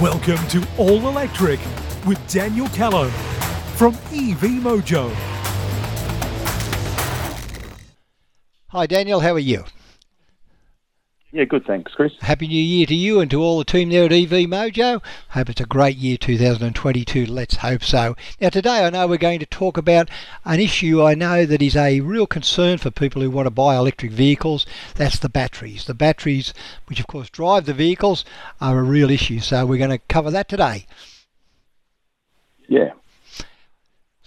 Welcome to All Electric with Daniel Callow from EV Mojo. Hi, Daniel. How are you? Yeah, good. Thanks, Chris. Happy New Year to you and to all the team there at EV Mojo. Hope it's a great year 2022. Let's hope so. Now, today I know we're going to talk about an issue I know that is a real concern for people who want to buy electric vehicles. That's the batteries. The batteries, which of course drive the vehicles, are a real issue. So we're going to cover that today. Yeah.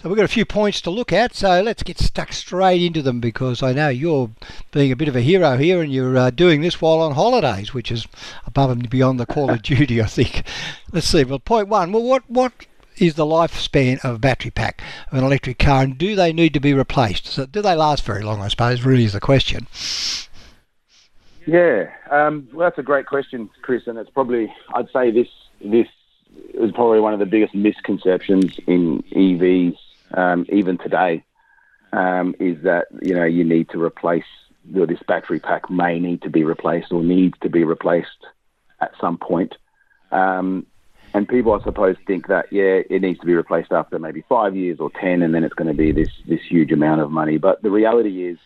So we've got a few points to look at, so let's get stuck straight into them because I know you're being a bit of a hero here and you're uh, doing this while on holidays, which is above and beyond the call of duty, I think. Let's see. Well, point one. Well, what what is the lifespan of a battery pack of an electric car, and do they need to be replaced? So, do they last very long? I suppose really is the question. Yeah. Um, well, that's a great question, Chris, and it's probably I'd say this this is probably one of the biggest misconceptions in EVs um, even today, um, is that you know you need to replace this battery pack may need to be replaced or needs to be replaced at some point. Um, and people, I suppose, think that yeah, it needs to be replaced after maybe five years or ten, and then it's going to be this this huge amount of money. But the reality is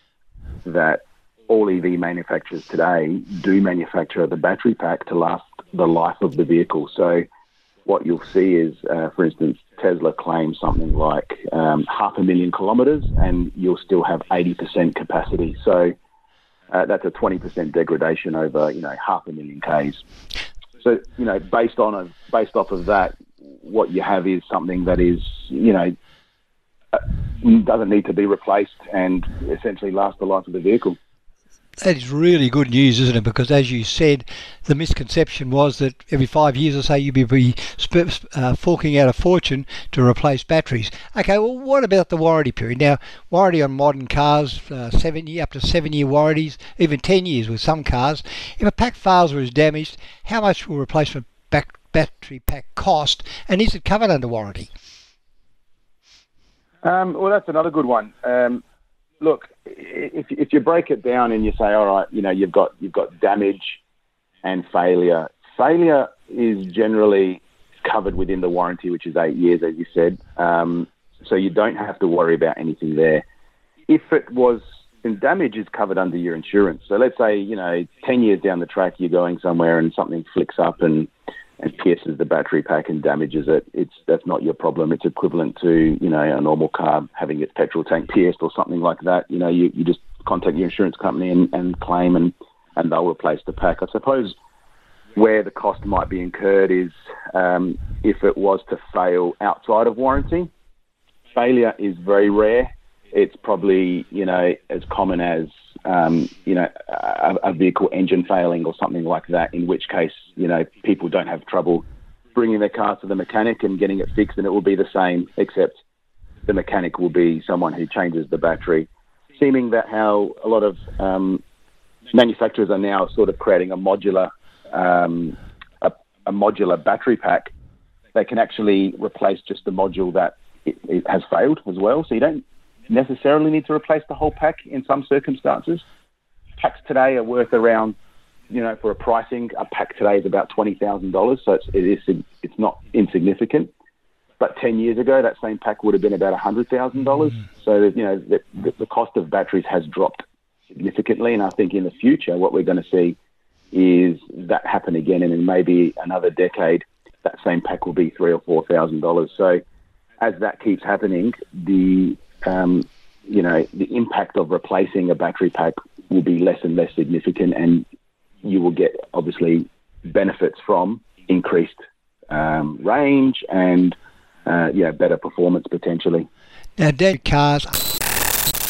that all EV manufacturers today do manufacture the battery pack to last the life of the vehicle. So what you'll see is, uh, for instance, Tesla claims something like um, half a million kilometres, and you'll still have 80% capacity. So uh, that's a 20% degradation over, you know, half a million k's. So you know, based on a, based off of that, what you have is something that is, you know, uh, doesn't need to be replaced and essentially lasts the life of the vehicle that is really good news, isn't it? Because as you said, the misconception was that every five years or so you'd be uh, forking out a fortune to replace batteries. Okay, well, what about the warranty period? Now, warranty on modern cars, uh, seven year up to seven year warranties, even ten years with some cars. If a pack fails or is damaged, how much will replacement back battery pack cost, and is it covered under warranty? Um, well, that's another good one. Um, look, if if you break it down and you say, all right, you know, you've got you've got damage and failure. Failure is generally covered within the warranty, which is eight years, as you said. Um, so you don't have to worry about anything there. If it was and damage is covered under your insurance. So let's say, you know, 10 years down the track, you're going somewhere and something flicks up and and pierces the battery pack and damages it, it's that's not your problem. It's equivalent to you know a normal car having its petrol tank pierced or something like that. You know, you, you just contact your insurance company and, and claim and and they'll replace the pack. I suppose where the cost might be incurred is um, if it was to fail outside of warranty. Failure is very rare. It's probably you know as common as um, you know, a, a, vehicle engine failing or something like that, in which case, you know, people don't have trouble bringing their car to the mechanic and getting it fixed, and it will be the same, except the mechanic will be someone who changes the battery. Seeming that how a lot of um, manufacturers are now sort of creating a modular, um, a, a, modular battery pack that can actually replace just the module that it, it has failed as well. So you don't necessarily need to replace the whole pack in some circumstances. Packs today are worth around, you know, for a pricing, a pack today is about twenty thousand dollars, so it's it is it's not insignificant. But ten years ago, that same pack would have been about hundred thousand dollars. Mm. So you know, the, the cost of batteries has dropped significantly, and I think in the future, what we're going to see is that happen again, and in maybe another decade, that same pack will be three or four thousand dollars. So as that keeps happening, the um, you know, the impact of replacing a battery pack will be less and less significant, and you will get obviously benefits from increased um, range and uh, yeah, better performance potentially. Now, dead cars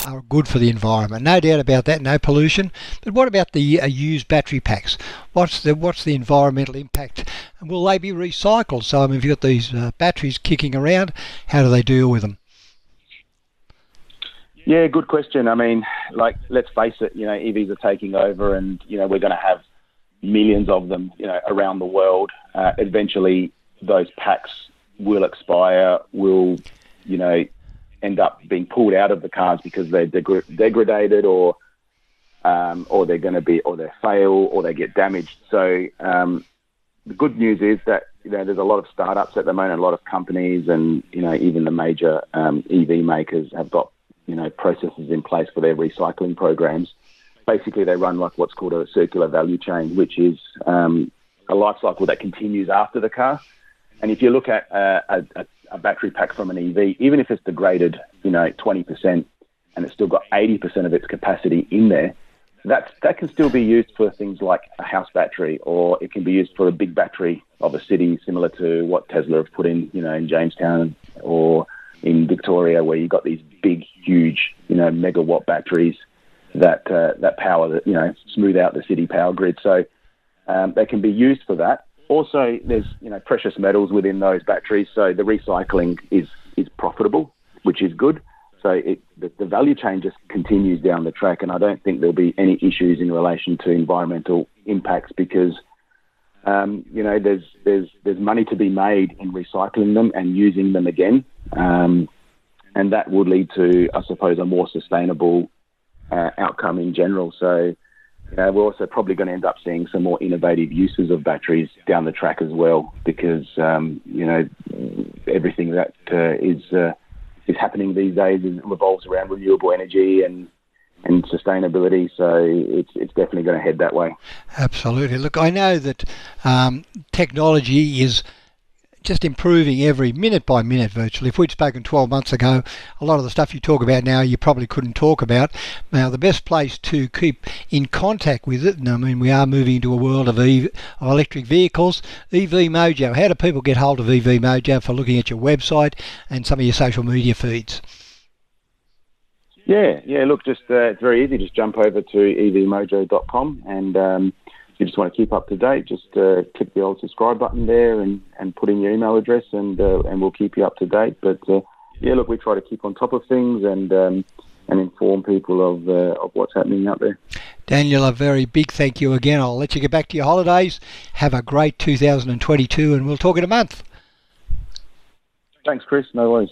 are good for the environment, no doubt about that. No pollution. But what about the uh, used battery packs? What's the what's the environmental impact? And Will they be recycled? So, I mean, if you've got these uh, batteries kicking around, how do they deal with them? Yeah, good question. I mean, like, let's face it, you know, EVs are taking over and, you know, we're going to have millions of them, you know, around the world. Uh, eventually, those packs will expire, will, you know, end up being pulled out of the cars because they're deg- degraded or, um, or they're going to be, or they fail or they get damaged. So, um, the good news is that you know, there's a lot of startups at the moment, a lot of companies, and you know, even the major um, EV makers have got you know processes in place for their recycling programs. Basically, they run like what's called a circular value chain, which is um, a life cycle that continues after the car. And if you look at uh, a, a, battery pack from an EV, even if it's degraded, you know, 20%, and it's still got 80% of its capacity in there, that's, that can still be used for things like a house battery, or it can be used for a big battery of a city, similar to what Tesla have put in, you know, in Jamestown or in Victoria, where you've got these big, huge, you know, megawatt batteries that uh, that power that you know smooth out the city power grid. So um, they can be used for that. Also, there's you know precious metals within those batteries, so the recycling is is profitable, which is good. So it, the, the, value chain just continues down the track, and I don't think there'll be any issues in relation to environmental impacts because um, you know there's there's there's money to be made in recycling them and using them again, um, and that would lead to, I suppose, a more sustainable uh, outcome in general. So. Uh, we're also probably going to end up seeing some more innovative uses of batteries down the track as well, because um, you know everything that uh, is uh, is happening these days revolves around renewable energy and and sustainability. So it's it's definitely going to head that way. Absolutely. Look, I know that um, technology is just improving every minute by minute virtually. If we'd spoken 12 months ago, a lot of the stuff you talk about now you probably couldn't talk about. Now, the best place to keep in contact with it, and I mean, we are moving into a world of, EV, of electric vehicles, EV Mojo. How do people get hold of EV Mojo for looking at your website and some of your social media feeds? Yeah, yeah. Look, just uh, it's very easy. Just jump over to evmojo.com and um, you just want to keep up to date, just uh, click the old subscribe button there and, and put in your email address, and uh, and we'll keep you up to date. But uh, yeah, look, we try to keep on top of things and um, and inform people of uh, of what's happening out there. Daniel, a very big thank you again. I'll let you get back to your holidays. Have a great 2022, and we'll talk in a month. Thanks, Chris. No worries.